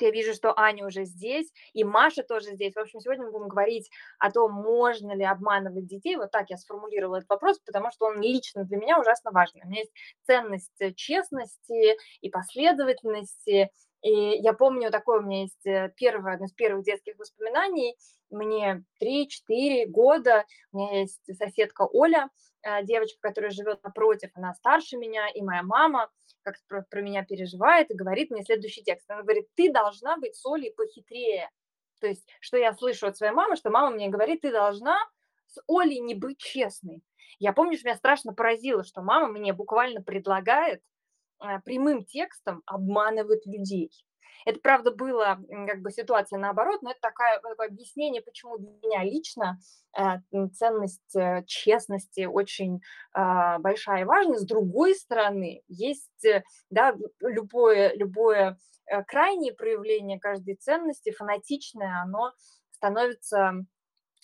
я вижу, что Аня уже здесь, и Маша тоже здесь. В общем, сегодня мы будем говорить о том, можно ли обманывать детей. Вот так я сформулировала этот вопрос, потому что он лично для меня ужасно важный. У меня есть ценность э, честности и последовательности. И я помню, такое у меня есть э, первое, одно из первых детских воспоминаний. Мне 3-4 года, у меня есть соседка Оля, э, девочка, которая живет напротив, она старше меня, и моя мама – как про, про меня переживает и говорит мне следующий текст. Она говорит, ты должна быть с Олей похитрее. То есть, что я слышу от своей мамы, что мама мне говорит, ты должна с Олей не быть честной. Я помню, что меня страшно поразило, что мама мне буквально предлагает прямым текстом обманывать людей. Это, правда, была как бы ситуация наоборот, но это такое, такое объяснение, почему для меня лично э, ценность э, честности очень э, большая и важная. С другой стороны, есть э, да, любое, любое э, крайнее проявление каждой ценности, фанатичное, оно становится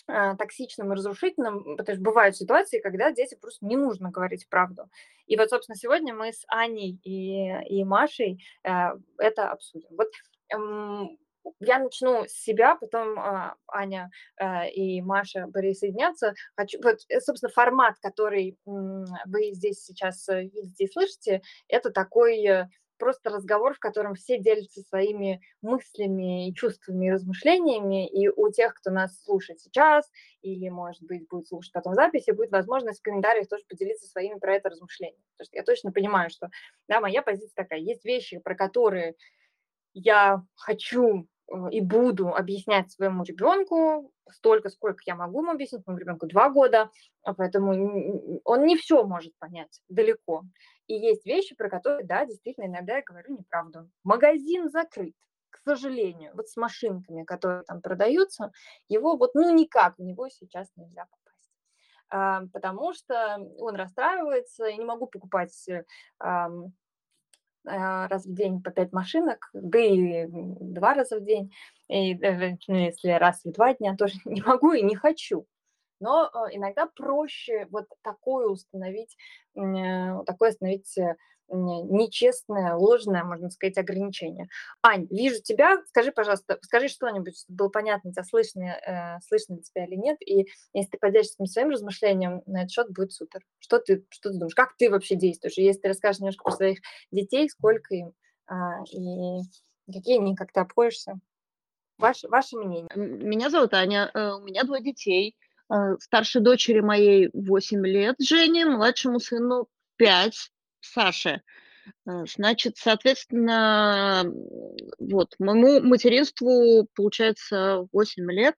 токсичным и разрушительным, потому что бывают ситуации, когда дети просто не нужно говорить правду. И вот, собственно, сегодня мы с Аней и, и Машей э, это обсудим. Вот э, я начну с себя, потом э, Аня э, и Маша присоединятся. Хочу, вот, э, собственно, формат, который э, вы здесь сейчас э, видите и слышите, это такой просто разговор, в котором все делятся своими мыслями и чувствами и размышлениями, и у тех, кто нас слушает сейчас, или, может быть, будет слушать потом записи, будет возможность в комментариях тоже поделиться своими про это размышлениями. Потому что я точно понимаю, что, да, моя позиция такая, есть вещи, про которые я хочу и буду объяснять своему ребенку столько, сколько я могу ему объяснить, моему ребенку два года, а поэтому он не все может понять далеко. И есть вещи, про которые, да, действительно, иногда я говорю неправду. Магазин закрыт, к сожалению, вот с машинками, которые там продаются, его вот, ну, никак в него сейчас нельзя попасть. Потому что он расстраивается, я не могу покупать а, раз в день по пять машинок, да и два раза в день, и, ну, если раз в два дня, тоже не могу и не хочу. Но э, иногда проще вот такое установить, э, такое установить э, нечестное, ложное, можно сказать, ограничение. Ань, вижу тебя. Скажи, пожалуйста, скажи что-нибудь, чтобы было понятно, тебя слышно, э, слышно ли тебя или нет. И если ты поделишься своим размышлением на этот счет, будет супер. Что ты, что ты думаешь? Как ты вообще действуешь? Если ты расскажешь немножко про своих детей, сколько им, э, и какие они, как ты обходишься. Ваше, ваше мнение. Меня зовут Аня, у меня двое детей – Э, старшей дочери моей 8 лет Жене, младшему сыну 5 Саше. Э, значит, соответственно, вот, моему материнству, получается, 8 лет.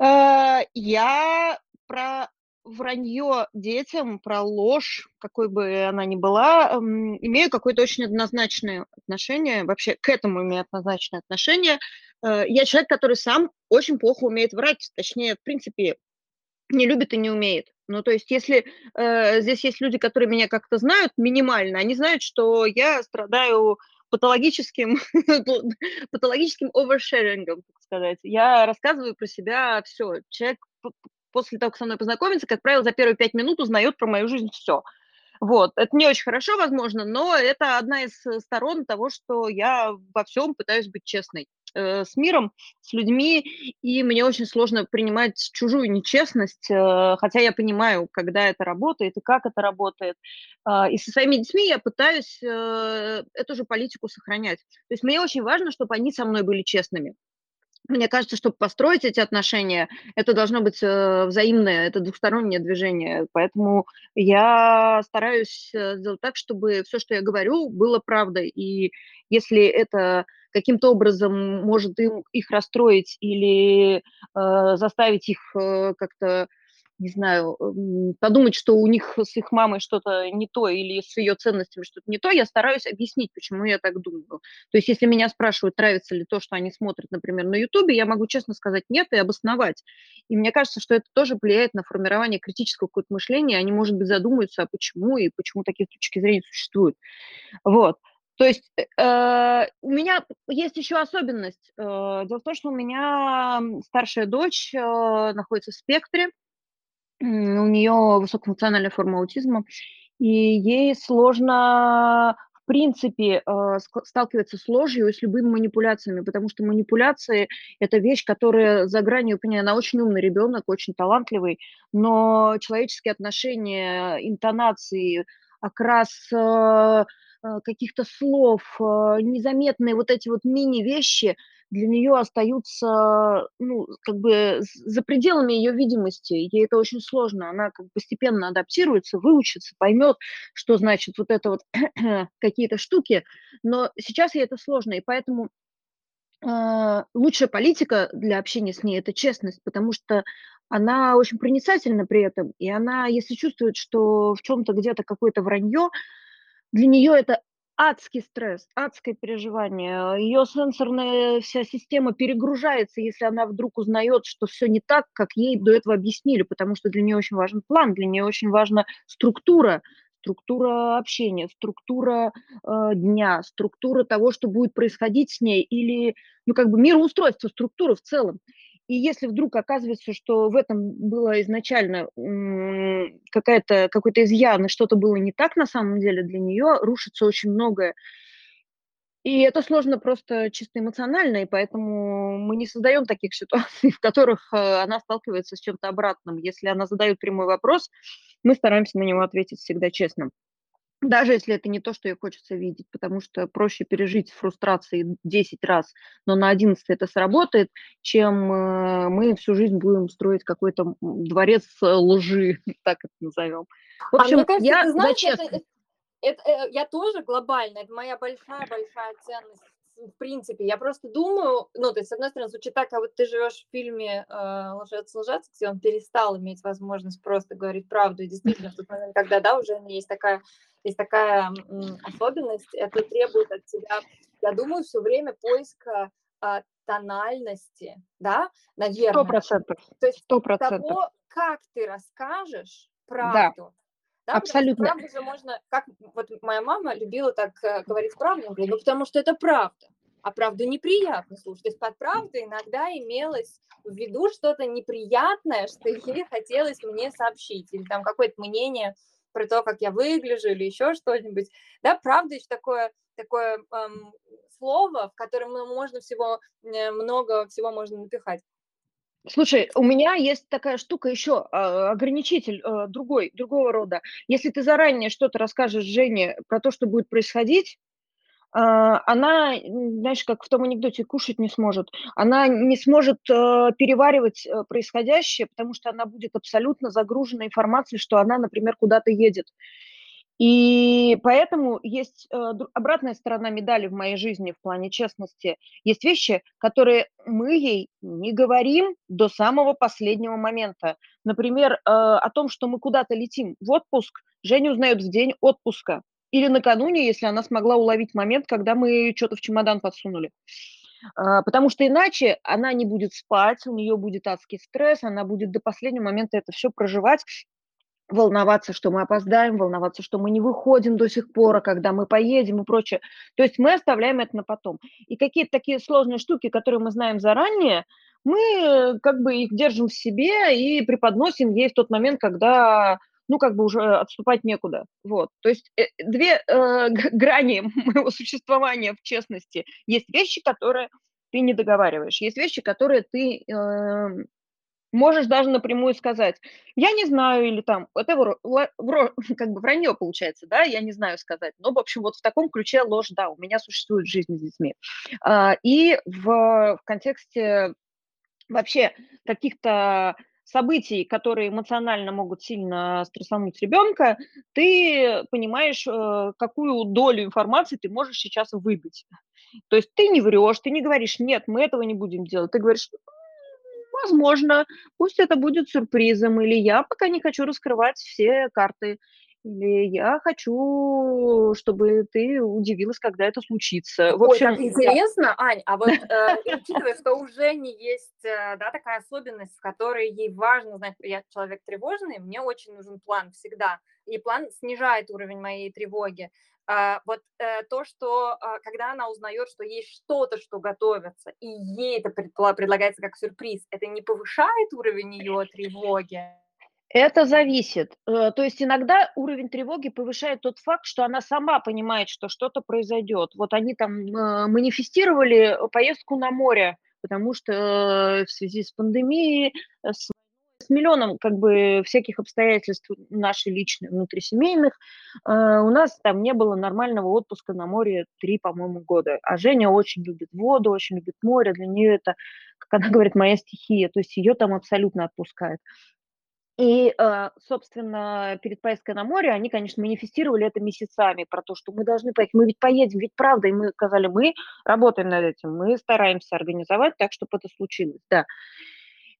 Э, я про вранье детям, про ложь, какой бы она ни была, имею какое-то очень однозначное отношение, вообще к этому имею однозначное отношение. Э, я человек, который сам очень плохо умеет врать, точнее, в принципе, не любит и не умеет. Ну, то есть, если э, здесь есть люди, которые меня как-то знают минимально, они знают, что я страдаю патологическим, патологическим овершерингом, так сказать. Я рассказываю про себя все. Человек после того, как со мной познакомится, как правило, за первые пять минут узнает про мою жизнь все. Вот, это не очень хорошо, возможно, но это одна из сторон того, что я во всем пытаюсь быть честной э, с миром, с людьми, и мне очень сложно принимать чужую нечестность, э, хотя я понимаю, когда это работает и как это работает. Э, и со своими детьми я пытаюсь э, эту же политику сохранять. То есть мне очень важно, чтобы они со мной были честными. Мне кажется, чтобы построить эти отношения, это должно быть э, взаимное, это двухстороннее движение. Поэтому я стараюсь э, сделать так, чтобы все, что я говорю, было правдой. И если это каким-то образом может им, их расстроить или э, заставить их э, как-то не знаю, подумать, что у них с их мамой что-то не то или с ее ценностями что-то не то, я стараюсь объяснить, почему я так думаю. То есть если меня спрашивают, нравится ли то, что они смотрят, например, на Ютубе, я могу честно сказать нет и обосновать. И мне кажется, что это тоже влияет на формирование критического какого-то мышления, они, может быть, задумаются, а почему и почему такие точки зрения существуют. Вот. То есть э, у меня есть еще особенность. Э, дело в том, что у меня старшая дочь э, находится в спектре, у нее высокофункциональная форма аутизма, и ей сложно, в принципе, э, сталкивается с ложью и с любыми манипуляциями, потому что манипуляции- это вещь, которая за гранью понимания. Она очень умный ребенок, очень талантливый, но человеческие отношения, интонации, окрас, э, э, каких-то слов, незаметные вот эти вот мини-вещи для нее остаются, ну, как бы за пределами ее видимости. Ей это очень сложно. Она как бы постепенно адаптируется, выучится, поймет, что значит вот это вот какие-то штуки. Но сейчас ей это сложно, и поэтому э, лучшая политика для общения с ней – это честность, потому что она очень проницательна при этом, и она, если чувствует, что в чем-то где-то какое-то вранье, для нее это адский стресс, адское переживание. Ее сенсорная вся система перегружается, если она вдруг узнает, что все не так, как ей до этого объяснили, потому что для нее очень важен план, для нее очень важна структура, структура общения, структура э, дня, структура того, что будет происходить с ней, или, ну, как бы мироустройство, структура в целом. И если вдруг оказывается, что в этом было изначально какая-то, какой-то изъян, и что-то было не так на самом деле для нее, рушится очень многое. И это сложно просто чисто эмоционально, и поэтому мы не создаем таких ситуаций, в которых э, она сталкивается с чем-то обратным. Если она задает прямой вопрос, мы стараемся на него ответить всегда честно. Даже если это не то, что ей хочется видеть, потому что проще пережить фрустрации 10 раз, но на 11 это сработает, чем э, мы всю жизнь будем строить какой-то дворец лжи, так это назовем. В общем, а мне кажется, я ты знаешь, это, это, это, э, я тоже глобально, это моя большая-большая ценность в принципе, я просто думаю, ну, то есть, с одной стороны, звучит так, а вот ты живешь в фильме э, «Лжец, лжец», где он перестал иметь возможность просто говорить правду, и действительно, в тот момент, когда, да, уже есть такая, есть такая м, особенность, это требует от тебя, я думаю, все время поиска э, тональности, да, наверное. Сто процентов. То есть того, как ты расскажешь правду, да. Да, Абсолютно. Правду же можно, как вот моя мама любила так э, говорить правду, говорит, ну потому что это правда, а правду неприятно слушать. То есть под правдой иногда имелось в виду что-то неприятное, что ей хотелось мне сообщить, или там какое-то мнение про то, как я выгляжу, или еще что-нибудь. Да, правда еще такое, такое эм, слово, в котором можно всего, э, много всего можно напихать. Слушай, у меня есть такая штука еще, а, ограничитель а, другой, другого рода. Если ты заранее что-то расскажешь Жене про то, что будет происходить, а, она, знаешь, как в том анекдоте, кушать не сможет. Она не сможет переваривать происходящее, потому что она будет абсолютно загружена информацией, что она, например, куда-то едет. И поэтому есть э, обратная сторона медали в моей жизни в плане честности. Есть вещи, которые мы ей не говорим до самого последнего момента. Например, э, о том, что мы куда-то летим в отпуск, Женя узнает в день отпуска. Или накануне, если она смогла уловить момент, когда мы что-то в чемодан подсунули. Э, потому что иначе она не будет спать, у нее будет адский стресс, она будет до последнего момента это все проживать, волноваться, что мы опоздаем, волноваться, что мы не выходим до сих пор, а когда мы поедем и прочее. То есть мы оставляем это на потом. И какие-то такие сложные штуки, которые мы знаем заранее, мы как бы их держим в себе и преподносим ей в тот момент, когда ну, как бы уже отступать некуда. Вот. То есть э, две э, грани моего существования в честности. Есть вещи, которые ты не договариваешь, есть вещи, которые ты э, Можешь даже напрямую сказать: "Я не знаю", или там это вро как бы вранье получается, да, "Я не знаю" сказать. Но, в общем, вот в таком ключе ложь, да, у меня существует жизнь с детьми. А, и в в контексте вообще каких-то событий, которые эмоционально могут сильно стрессануть ребенка, ты понимаешь, э, какую долю информации ты можешь сейчас выбить. То есть ты не врешь, ты не говоришь: "Нет, мы этого не будем делать". Ты говоришь: возможно, пусть это будет сюрпризом, или я пока не хочу раскрывать все карты, или я хочу, чтобы ты удивилась, когда это случится. В общем, Ой, так интересно, да. Ань, а вот э, учитывая, что у Жени есть э, да, такая особенность, в которой ей важно знать, я человек тревожный, мне очень нужен план всегда, и план снижает уровень моей тревоги. А, вот э, то, что а, когда она узнает, что есть что-то, что готовится, и ей это предлагается как сюрприз, это не повышает уровень ее тревоги? Это зависит. Э, то есть иногда уровень тревоги повышает тот факт, что она сама понимает, что что-то произойдет. Вот они там э, манифестировали поездку на море, потому что в связи с пандемией, с миллионом как бы всяких обстоятельств нашей личной, внутрисемейных, у нас там не было нормального отпуска на море три, по-моему, года. А Женя очень любит воду, очень любит море. Для нее это, как она говорит, моя стихия. То есть ее там абсолютно отпускает. И, э, собственно, перед поездкой на море они, конечно, манифестировали это месяцами, про то, что мы должны поехать, мы ведь поедем, ведь правда, и мы сказали, мы работаем над этим, мы стараемся организовать так, чтобы это случилось, да.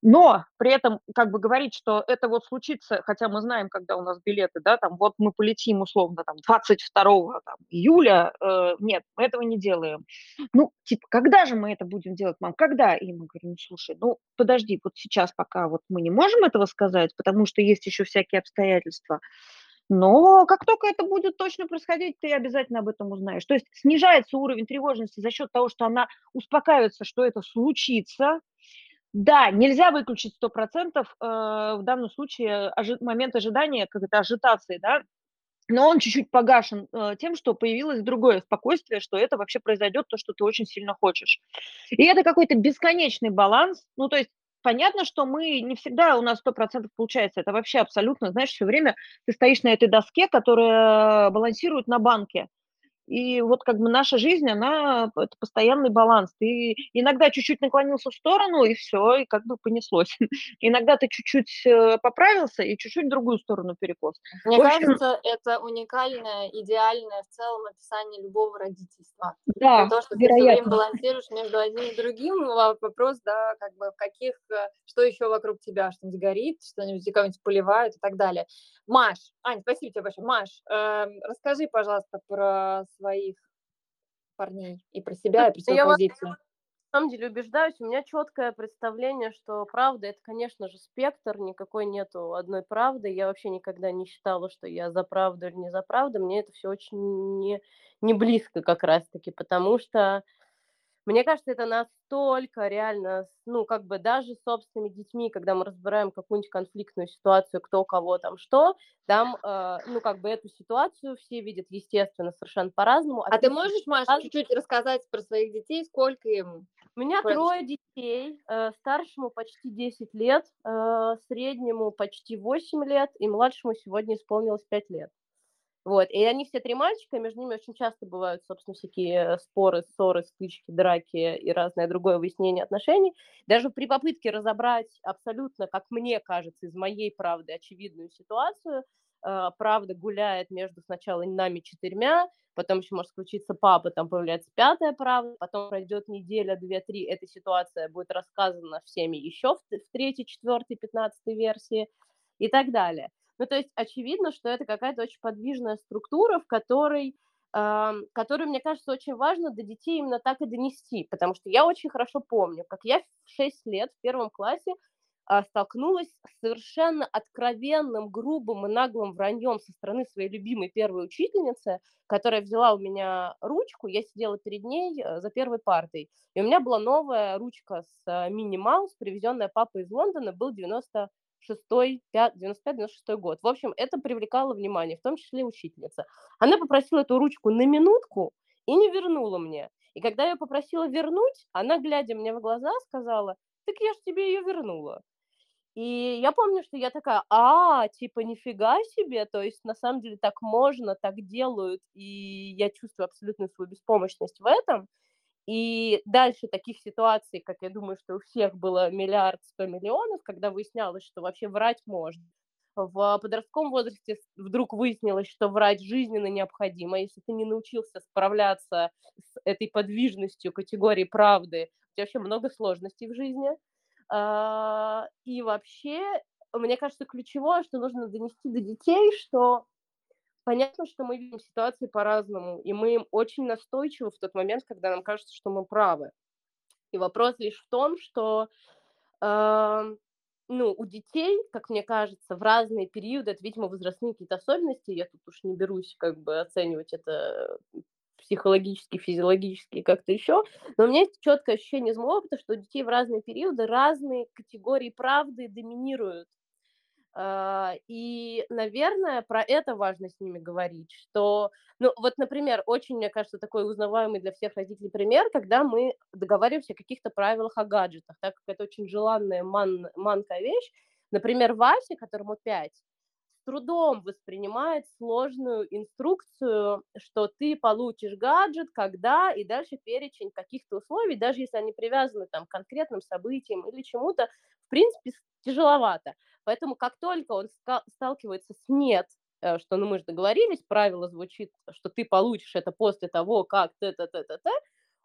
Но при этом как бы говорить, что это вот случится, хотя мы знаем, когда у нас билеты, да, там вот мы полетим условно там 22 там, июля, э, нет, мы этого не делаем. Ну, типа, когда же мы это будем делать, мам, когда? И мы говорим, ну, слушай, ну, подожди, вот сейчас пока вот мы не можем этого сказать, потому что есть еще всякие обстоятельства, но как только это будет точно происходить, ты обязательно об этом узнаешь. То есть снижается уровень тревожности за счет того, что она успокаивается, что это случится, да, нельзя выключить 100%, э, в данном случае ожи момент ожидания, как это ажитации, да, но он чуть-чуть погашен э, тем, что появилось другое спокойствие, что это вообще произойдет, то, что ты очень сильно хочешь. И это какой-то бесконечный баланс. Ну, то есть понятно, что мы не всегда у нас 100% получается. Это вообще абсолютно, знаешь, все время ты стоишь на этой доске, которая балансирует на банке. И вот как бы наша жизнь, она это постоянный баланс. Ты иногда чуть-чуть наклонился в сторону, и все, и как бы понеслось. Иногда ты чуть-чуть э, поправился, и чуть-чуть в другую сторону перекос. Мне общем, кажется, это уникальное, идеальное в целом описание любого родительства. Да, то, что вероятно. ты все время балансируешь между одним и другим, вопрос, да, как бы в каких, э, что еще вокруг тебя, что-нибудь горит, что-нибудь кого-нибудь поливают и так далее. Маш, Ань, спасибо тебе большое. Маш, э, расскажи, пожалуйста, про своих парней и про себя, и про свою я позицию. Вас, на самом деле убеждаюсь, у меня четкое представление, что правда это, конечно же, спектр, никакой нету одной правды. Я вообще никогда не считала, что я за правду или не за правду. Мне это все очень не, не близко как раз-таки, потому что мне кажется, это настолько реально, ну, как бы даже с собственными детьми, когда мы разбираем какую-нибудь конфликтную ситуацию, кто кого там что, там, э, ну, как бы эту ситуацию все видят, естественно, совершенно по-разному. А, а ты можешь, Маша, чуть-чуть рассказать про своих детей, сколько им? У меня Просто... трое детей, э, старшему почти 10 лет, э, среднему почти 8 лет, и младшему сегодня исполнилось 5 лет. Вот, и они все три мальчика, между ними очень часто бывают, собственно, всякие споры, ссоры, стычки, драки и разное другое выяснение отношений. Даже при попытке разобрать абсолютно, как мне кажется, из моей правды очевидную ситуацию, э, правда гуляет между сначала нами четырьмя, потом еще может случиться папа, там появляется пятая правда, потом пройдет неделя, две, три, эта ситуация будет рассказана всеми еще в третьей, четвертой, пятнадцатой версии и так далее. Ну, то есть очевидно, что это какая-то очень подвижная структура, в которой которую, мне кажется, очень важно до детей именно так и донести, потому что я очень хорошо помню, как я в 6 лет в первом классе а, столкнулась с совершенно откровенным, грубым и наглым враньем со стороны своей любимой первой учительницы, которая взяла у меня ручку, я сидела перед ней э, за первой партой, и у меня была новая ручка с э, мини-маус, привезенная папой из Лондона, был 90 95-96 год. В общем, это привлекало внимание, в том числе учительница. Она попросила эту ручку на минутку и не вернула мне. И когда я попросила вернуть, она, глядя мне в глаза, сказала, так я же тебе ее вернула. И я помню, что я такая, а, типа, нифига себе, то есть на самом деле так можно, так делают, и я чувствую абсолютную свою беспомощность в этом. И дальше таких ситуаций, как я думаю, что у всех было миллиард сто миллионов, когда выяснялось, что вообще врать можно. В подростковом возрасте вдруг выяснилось, что врать жизненно необходимо. Если ты не научился справляться с этой подвижностью категории правды, у тебя вообще много сложностей в жизни. А, и вообще, мне кажется, ключевое, что нужно донести до детей, что Понятно, что мы видим ситуации по-разному, и мы очень настойчивы в тот момент, когда нам кажется, что мы правы. И вопрос лишь в том, что э, ну, у детей, как мне кажется, в разные периоды, это, видимо, возрастные какие-то особенности, я тут уж не берусь как бы оценивать это психологически, физиологически, как-то еще, но у меня есть четкое ощущение из моего опыта, что у детей в разные периоды разные категории правды доминируют и, наверное, про это важно с ними говорить, что, ну, вот, например, очень, мне кажется, такой узнаваемый для всех родителей пример, когда мы договариваемся о каких-то правилах о гаджетах, так как это очень желанная ман, манкая вещь. Например, Вася, которому 5, с трудом воспринимает сложную инструкцию, что ты получишь гаджет, когда, и дальше перечень каких-то условий, даже если они привязаны там, к конкретным событиям или чему-то, в принципе, тяжеловато. Поэтому как только он сталкивается с «нет», э, что, ну, мы же договорились, правило звучит, что ты получишь это после того, как т-т-т-т-т,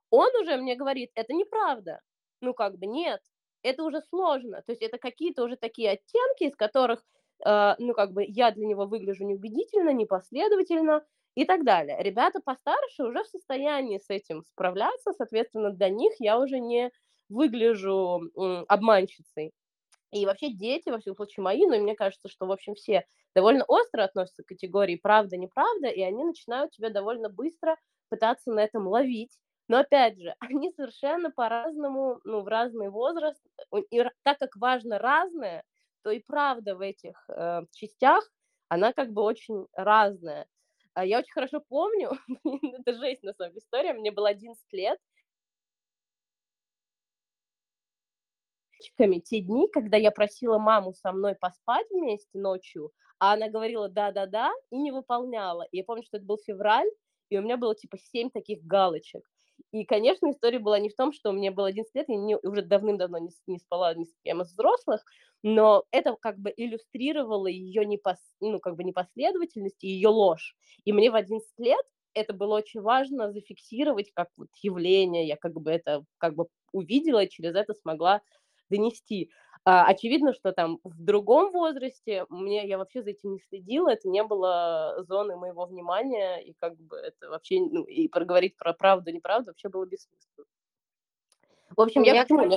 он уже мне говорит, это неправда. Ну, как бы нет, это уже сложно. То есть это какие-то уже такие оттенки, из которых, э, ну, как бы я для него выгляжу неубедительно, непоследовательно и так далее. Ребята постарше уже в состоянии с этим справляться, соответственно, для них я уже не выгляжу м, обманщицей. И вообще дети, во всяком случае мои, но мне кажется, что, в общем, все довольно остро относятся к категории правда-неправда, и они начинают тебя довольно быстро пытаться на этом ловить. Но опять же, они совершенно по-разному, ну, в разный возраст. И так как важно разное, то и правда в этих э, частях, она как бы очень разная. А я очень хорошо помню, это жесть на самом деле история, мне было 11 лет, те дни, когда я просила маму со мной поспать вместе ночью, а она говорила да-да-да и не выполняла. И я помню, что это был февраль, и у меня было типа семь таких галочек. И, конечно, история была не в том, что мне было 11 лет, я не, уже давным-давно не, не спала ни с кем из взрослых, но это как бы иллюстрировало ее непос, ну, как бы непоследовательность и ее ложь. И мне в 11 лет это было очень важно зафиксировать как вот явление, я как бы это как бы увидела и через это смогла донести. А, очевидно, что там в другом возрасте мне я вообще за этим не следила, это не было зоны моего внимания, и как бы это вообще, ну, и проговорить про правду, неправду вообще было бессмысленно. В общем, я, я к чему?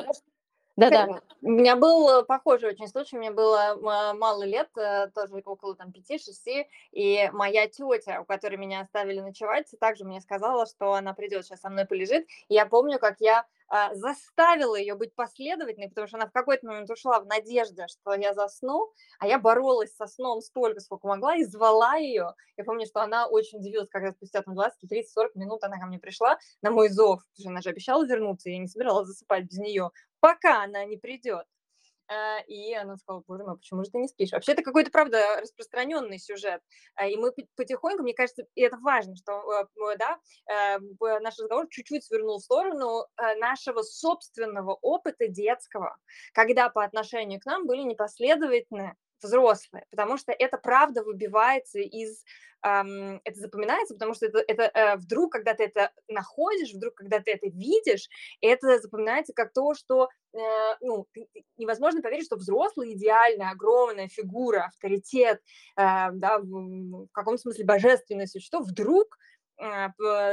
Да-да. У меня был похожий очень случай. Мне было мало лет, э, тоже около там 5-6, и моя тетя, у которой меня оставили ночевать, также мне сказала, что она придет сейчас со мной полежит. И я помню, как я а, заставила ее быть последовательной, потому что она в какой-то момент ушла в надежде, что я засну, а я боролась со сном столько, сколько могла, и звала ее. Я помню, что она очень удивилась, когда спустя там 20, 30, 40 минут она ко мне пришла на мой зов, потому что она же обещала вернуться, и я не собиралась засыпать без нее, пока она не придет. А, и она сказала, боже мой, почему же ты не спишь? Вообще это какой-то, правда, распространенный сюжет. А, и мы потихоньку, мне кажется, и это важно, что э, да, наш разговор чуть-чуть свернул в сторону нашего собственного опыта детского, когда по отношению к нам были непоследовательны взрослые, потому что это правда выбивается из это запоминается, потому что это, это э, вдруг, когда ты это находишь, вдруг, когда ты это видишь, это запоминается как то, что э, ну, невозможно поверить, что взрослый идеальная, огромная фигура, авторитет, э, да, в каком-то смысле божественное существо, вдруг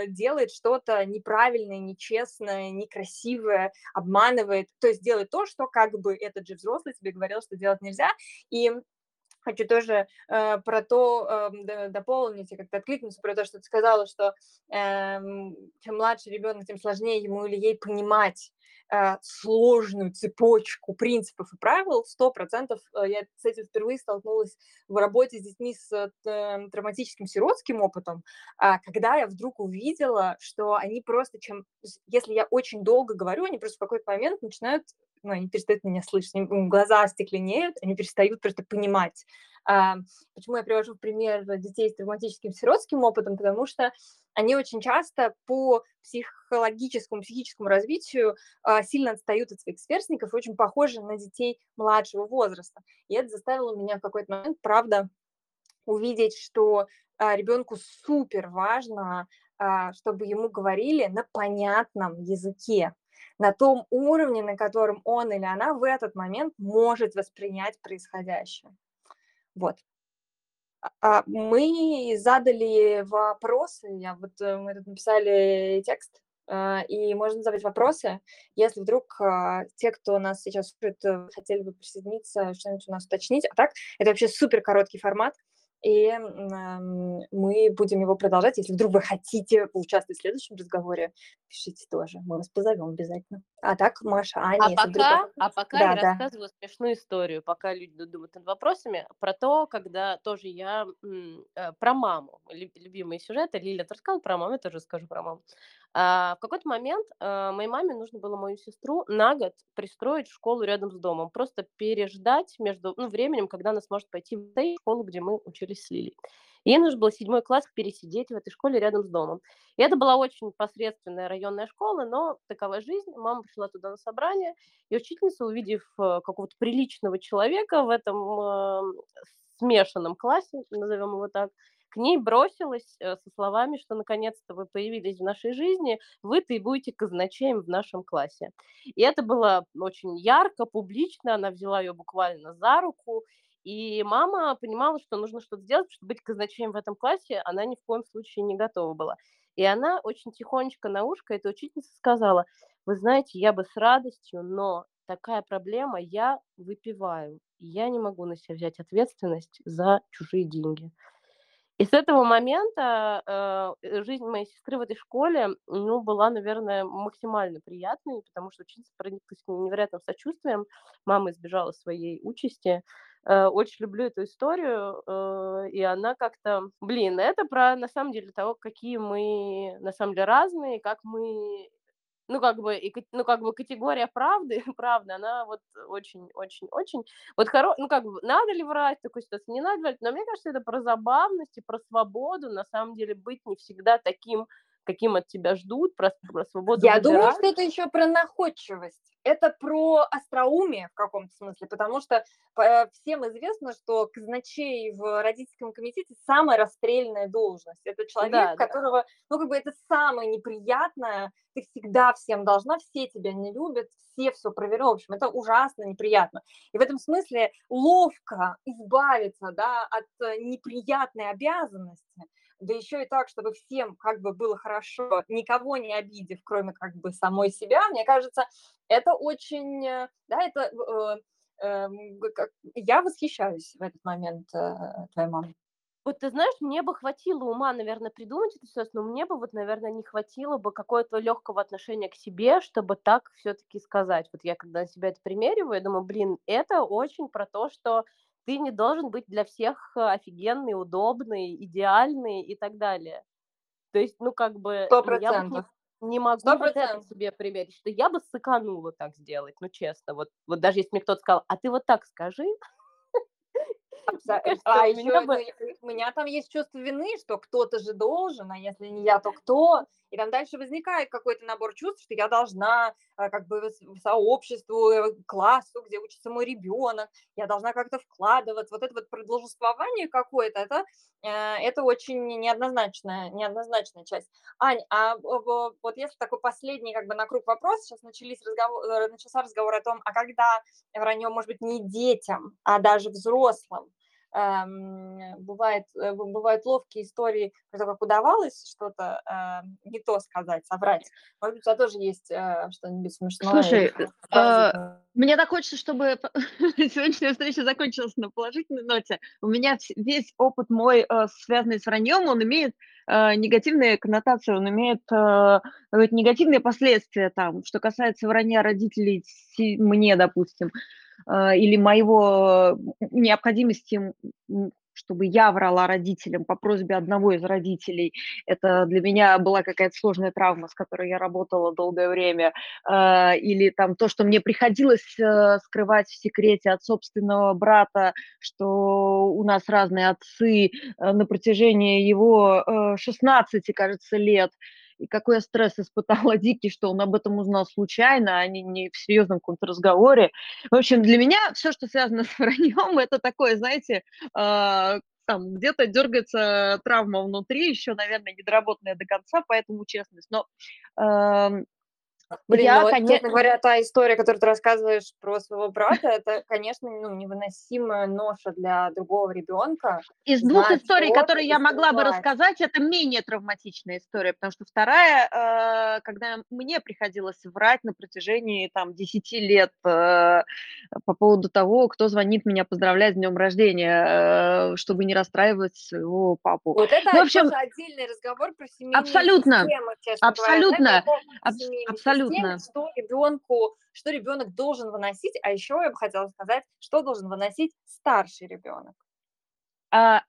делает что-то неправильное, нечестное, некрасивое, обманывает, то есть делает то, что как бы этот же взрослый тебе говорил, что делать нельзя, и хочу тоже э, про то э, дополнить и как-то откликнуться про то, что ты сказала, что э, чем младше ребенок, тем сложнее ему или ей понимать э, сложную цепочку принципов и правил. Сто процентов э, я с этим впервые столкнулась в работе с детьми с э, травматическим сиротским опытом, э, когда я вдруг увидела, что они просто, чем, если я очень долго говорю, они просто в какой-то момент начинают ну, они перестают меня слышать, глаза остекленеют, они перестают просто понимать. А, почему я привожу пример детей с травматическим сиротским опытом? Потому что они очень часто по психологическому, психическому развитию а, сильно отстают от своих сверстников и очень похожи на детей младшего возраста. И это заставило меня в какой-то момент, правда, увидеть, что а, ребенку супер важно, чтобы ему говорили на понятном языке, на том уровне, на котором он или она в этот момент может воспринять происходящее. Вот. А, а мы задали вопросы, я вот, э, мы тут написали текст, а, и можно задать вопросы, если вдруг те, кто нас сейчас слушает, э, хотели бы присоединиться, что-нибудь у нас уточнить. А так, это вообще супер короткий формат, и мы будем его продолжать. Если вдруг вы хотите поучаствовать в следующем разговоре, пишите тоже, мы вас позовем обязательно. А так, Маша, Аня, а пока, вдруг... а пока да, я да. рассказываю смешную историю, пока люди думают над вопросами, про то, когда тоже я э, про маму, любимые сюжеты, Лиля рассказала про маму, я тоже скажу про маму. А, в какой-то момент а, моей маме нужно было мою сестру на год пристроить в школу рядом с домом, просто переждать между ну, временем, когда она сможет пойти в школу, где мы учились с Лилей. Ей нужно было седьмой класс пересидеть в этой школе рядом с домом. И это была очень посредственная районная школа, но такова жизнь. Мама пришла туда на собрание, и учительница, увидев э, какого-то приличного человека в этом э, смешанном классе, назовем его так, к ней бросилась э, со словами, что наконец-то вы появились в нашей жизни, вы-то и будете казначеем в нашем классе. И это было очень ярко, публично, она взяла ее буквально за руку, и мама понимала, что нужно что-то сделать, чтобы быть казначеем в этом классе, она ни в коем случае не готова была. И она очень тихонечко на ушко этой учительнице сказала, вы знаете, я бы с радостью, но такая проблема, я выпиваю, я не могу на себя взять ответственность за чужие деньги. И с этого момента э, жизнь моей сестры в этой школе, ну, была, наверное, максимально приятной, потому что ученица прониклась невероятным сочувствием. Мама избежала своей участи. Э, очень люблю эту историю, э, и она как-то, блин, это про, на самом деле, того, какие мы, на самом деле, разные, как мы ну, как бы, и, ну, как бы категория правды, правда, она вот очень-очень-очень, вот, хоро... ну, как бы, надо ли врать такой ситуации, не надо врать, но мне кажется, это про забавность и про свободу, на самом деле, быть не всегда таким, каким от тебя ждут, про, про свободу. Я выбирать. думаю, что это еще про находчивость это про остроумие в каком-то смысле, потому что э, всем известно, что казначей в родительском комитете самая расстрельная должность. Это человек, да, которого, да. ну, как бы это самое неприятное, ты всегда всем должна, все тебя не любят, все все проверяют, в общем, это ужасно неприятно. И в этом смысле ловко избавиться, да, от э, неприятной обязанности, да еще и так, чтобы всем как бы было хорошо, никого не обидев, кроме как бы самой себя, мне кажется, это очень, э, да, это э, э, я восхищаюсь в этот момент э, твоей мамой. Вот ты знаешь, мне бы хватило ума, наверное, придумать это все, но мне бы вот, наверное, не хватило бы какого-то легкого отношения к себе, чтобы так все-таки сказать. Вот я когда на себя это примериваю, я думаю, блин, это очень про то, что ты не должен быть для всех офигенный, удобный, идеальный и так далее. То есть, ну, как бы... Сто процентов. Не, могу 100%. вот это себе примерить, что я бы сыканула так сделать, ну, честно. Вот, вот даже если мне кто-то сказал, а ты вот так скажи, а еще бы... у меня там есть чувство вины, что кто-то же должен, а если не я, то кто? И там дальше возникает какой-то набор чувств, что я должна а, как бы сообществу, э, классу, где учится мой ребенок, я должна как-то вкладываться. Вот это вот продолжествование какое-то, это, э, это очень неоднозначная, неоднозначная часть. Ань, а вот если такой последний как бы на круг вопрос, сейчас начались разговор, э, начался разговор о том, а когда вранье может быть не детям, а даже взрослым, бывает, э, бывают ловкие истории про то, как удавалось что-то э, не то сказать, соврать. Может быть, у тебя тоже есть э, что-нибудь смешное? Слушай, э, мне так хочется, чтобы сегодняшняя встреча закончилась на положительной ноте. У меня весь опыт мой, э, связанный с враньем, он имеет негативные коннотации, он имеет негативные последствия там, что касается вранья родителей мне, допустим. А, или моего необходимости чтобы я врала родителям по просьбе одного из родителей. Это для меня была какая-то сложная травма, с которой я работала долгое время. А, или там то, что мне приходилось э, скрывать в секрете от собственного брата, что у нас разные отцы э, на протяжении его 16, э, кажется, лет и какой я стресс испытала дикий, что он об этом узнал случайно, а не, не в серьезном каком-то разговоре. В общем, для меня все, что связано с враньем, это такое, знаете, э, там где-то дергается травма внутри, еще, наверное, недоработанная до конца, поэтому честность. Но э, Блин, Я, ну вот, коне- честно говоря, та история, которую ты рассказываешь про своего брата, это, конечно, ну, невыносимая ноша для другого ребенка. Из двух знать, историй, которые я могла бы рассказать, это менее травматичная история, потому что вторая, э, когда мне приходилось врать на протяжении там 10 лет э, по поводу того, кто звонит меня поздравлять с днем рождения, э, чтобы не расстраивать своего папу. Вот это Ну, в общем, отдельный разговор про семейные абсолютно, системы, честно абсолютно, говоря. Да, какого абс- семейной абсолютно. системы, что ребенку, что ребенок должен выносить, а еще я бы хотела сказать, что должен выносить старший ребенок. А,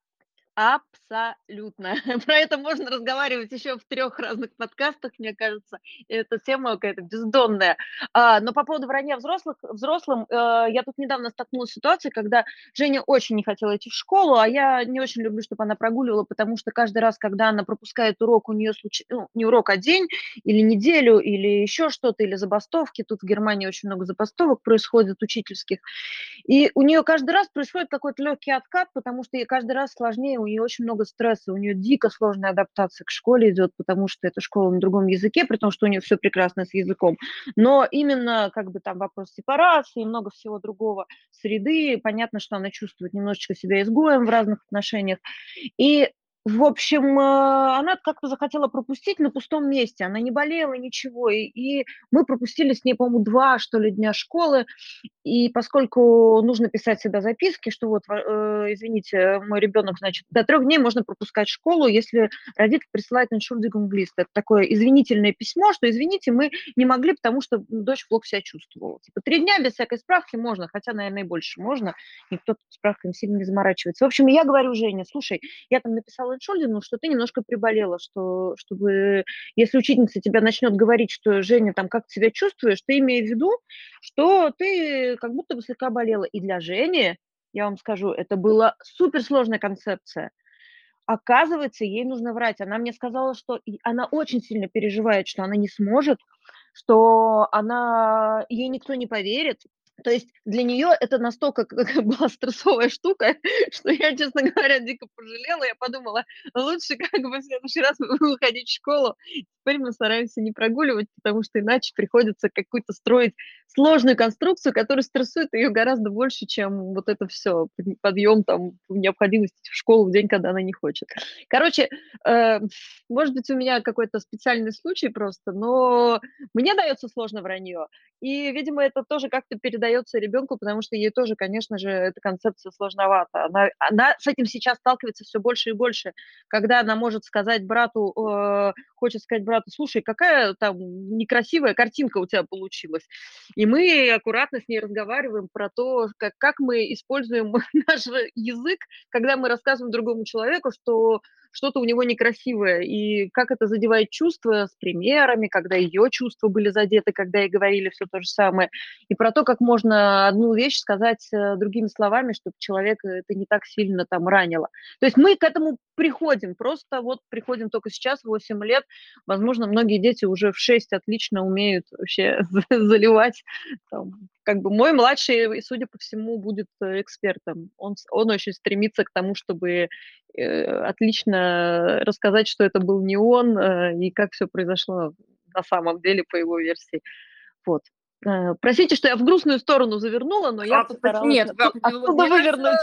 Абсолютно. Про это можно разговаривать еще в трех разных подкастах, мне кажется. Эта тема какая-то бездонная. А, но по поводу вранья взрослых, взрослым, э, я тут недавно столкнулась с ситуацией, когда Женя очень не хотела идти в школу, а я не очень люблю, чтобы она прогуливала, потому что каждый раз, когда она пропускает урок, у нее случ... ну, не урок, а день или неделю, или еще что-то, или забастовки. Тут в Германии очень много забастовок происходит учительских. И у нее каждый раз происходит какой-то легкий откат, потому что ей каждый раз сложнее, нее очень много стресса, у нее дико сложная адаптация к школе идет, потому что это школа на другом языке, при том, что у нее все прекрасно с языком. Но именно как бы там вопрос сепарации и много всего другого среды, понятно, что она чувствует немножечко себя изгоем в разных отношениях. И в общем, э, она как-то захотела пропустить на пустом месте. Она не болела, ничего. И, и мы пропустили с ней, по-моему, два, что ли, дня школы. И поскольку нужно писать всегда записки, что вот, э, извините, мой ребенок, значит, до трех дней можно пропускать школу, если родитель присылает Entschuldigung лист. Это такое извинительное письмо, что, извините, мы не могли, потому что дочь плохо себя чувствовала. Типа три дня без всякой справки можно, хотя, наверное, и больше можно. Никто тут справками сильно не заморачивается. В общем, я говорю Жене, слушай, я там написала Entschuldigung, что ты немножко приболела, что, чтобы, если учительница тебя начнет говорить, что, Женя, там, как ты себя чувствуешь, ты имей в виду, что ты как будто бы слегка болела. И для Жени, я вам скажу, это была суперсложная концепция. Оказывается, ей нужно врать. Она мне сказала, что она очень сильно переживает, что она не сможет, что она, ей никто не поверит, то есть для нее это настолько была стрессовая штука, что я, честно говоря, дико пожалела. Я подумала, лучше как бы в следующий раз мы будем ходить в школу. Теперь мы стараемся не прогуливать, потому что иначе приходится какую-то строить сложную конструкцию, которая стрессует ее гораздо больше, чем вот это все, подъем там, необходимость в школу в день, когда она не хочет. Короче, э, может быть, у меня какой-то специальный случай просто, но мне дается сложно вранье. И, видимо, это тоже как-то передается ребенку, потому что ей тоже, конечно же, эта концепция сложновата. Она, она с этим сейчас сталкивается все больше и больше, когда она может сказать брату, э, хочет сказать брату, слушай, какая там некрасивая картинка у тебя получилась. И мы аккуратно с ней разговариваем про то, как, как мы используем наш язык, когда мы рассказываем другому человеку, что что-то у него некрасивое, и как это задевает чувства с примерами, когда ее чувства были задеты, когда ей говорили все то же самое, и про то, как можно одну вещь сказать э, другими словами, чтобы человек это не так сильно там ранило. То есть мы к этому приходим, просто вот приходим только сейчас, 8 лет, возможно, многие дети уже в 6 отлично умеют вообще заливать там, как бы мой младший, судя по всему, будет э, экспертом. Он, он очень стремится к тому, чтобы э, отлично рассказать, что это был не он э, и как все произошло на самом деле по его версии. Вот. Э, простите, что я в грустную сторону завернула, но я а, постаралась нет, оттуда вывернуть.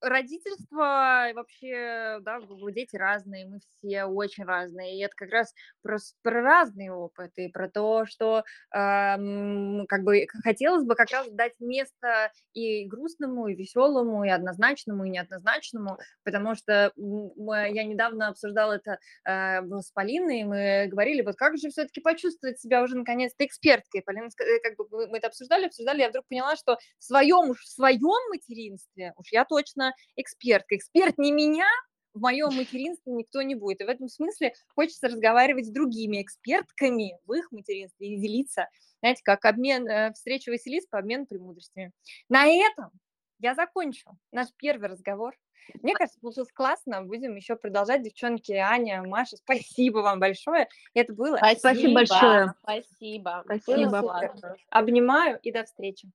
Родительство вообще, да, дети разные, мы все очень разные, и это как раз про, про разные опыты, про то, что эм, как бы хотелось бы как раз дать место и грустному, и веселому, и однозначному, и неоднозначному, потому что мы, я недавно обсуждала это э, с Полиной, и мы говорили, вот как же все-таки почувствовать себя уже наконец-то эксперткой. Полина, э, как бы мы это обсуждали, обсуждали, я вдруг поняла, что в своем уж в своем материнстве уж я точно экспертка. Эксперт не меня, в моем материнстве никто не будет. И в этом смысле хочется разговаривать с другими экспертками в их материнстве и делиться, знаете, как обмен, э, встреча Василис по обмену премудростями. На этом я закончу наш первый разговор. Мне кажется, получилось классно. Будем еще продолжать. Девчонки, Аня, Маша, спасибо вам большое. Это было... Спасибо, спасибо большое. Спасибо. Спасибо. Обнимаю и до встречи.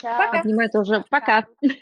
Пока. Обнимаю тоже. Пока. Пока.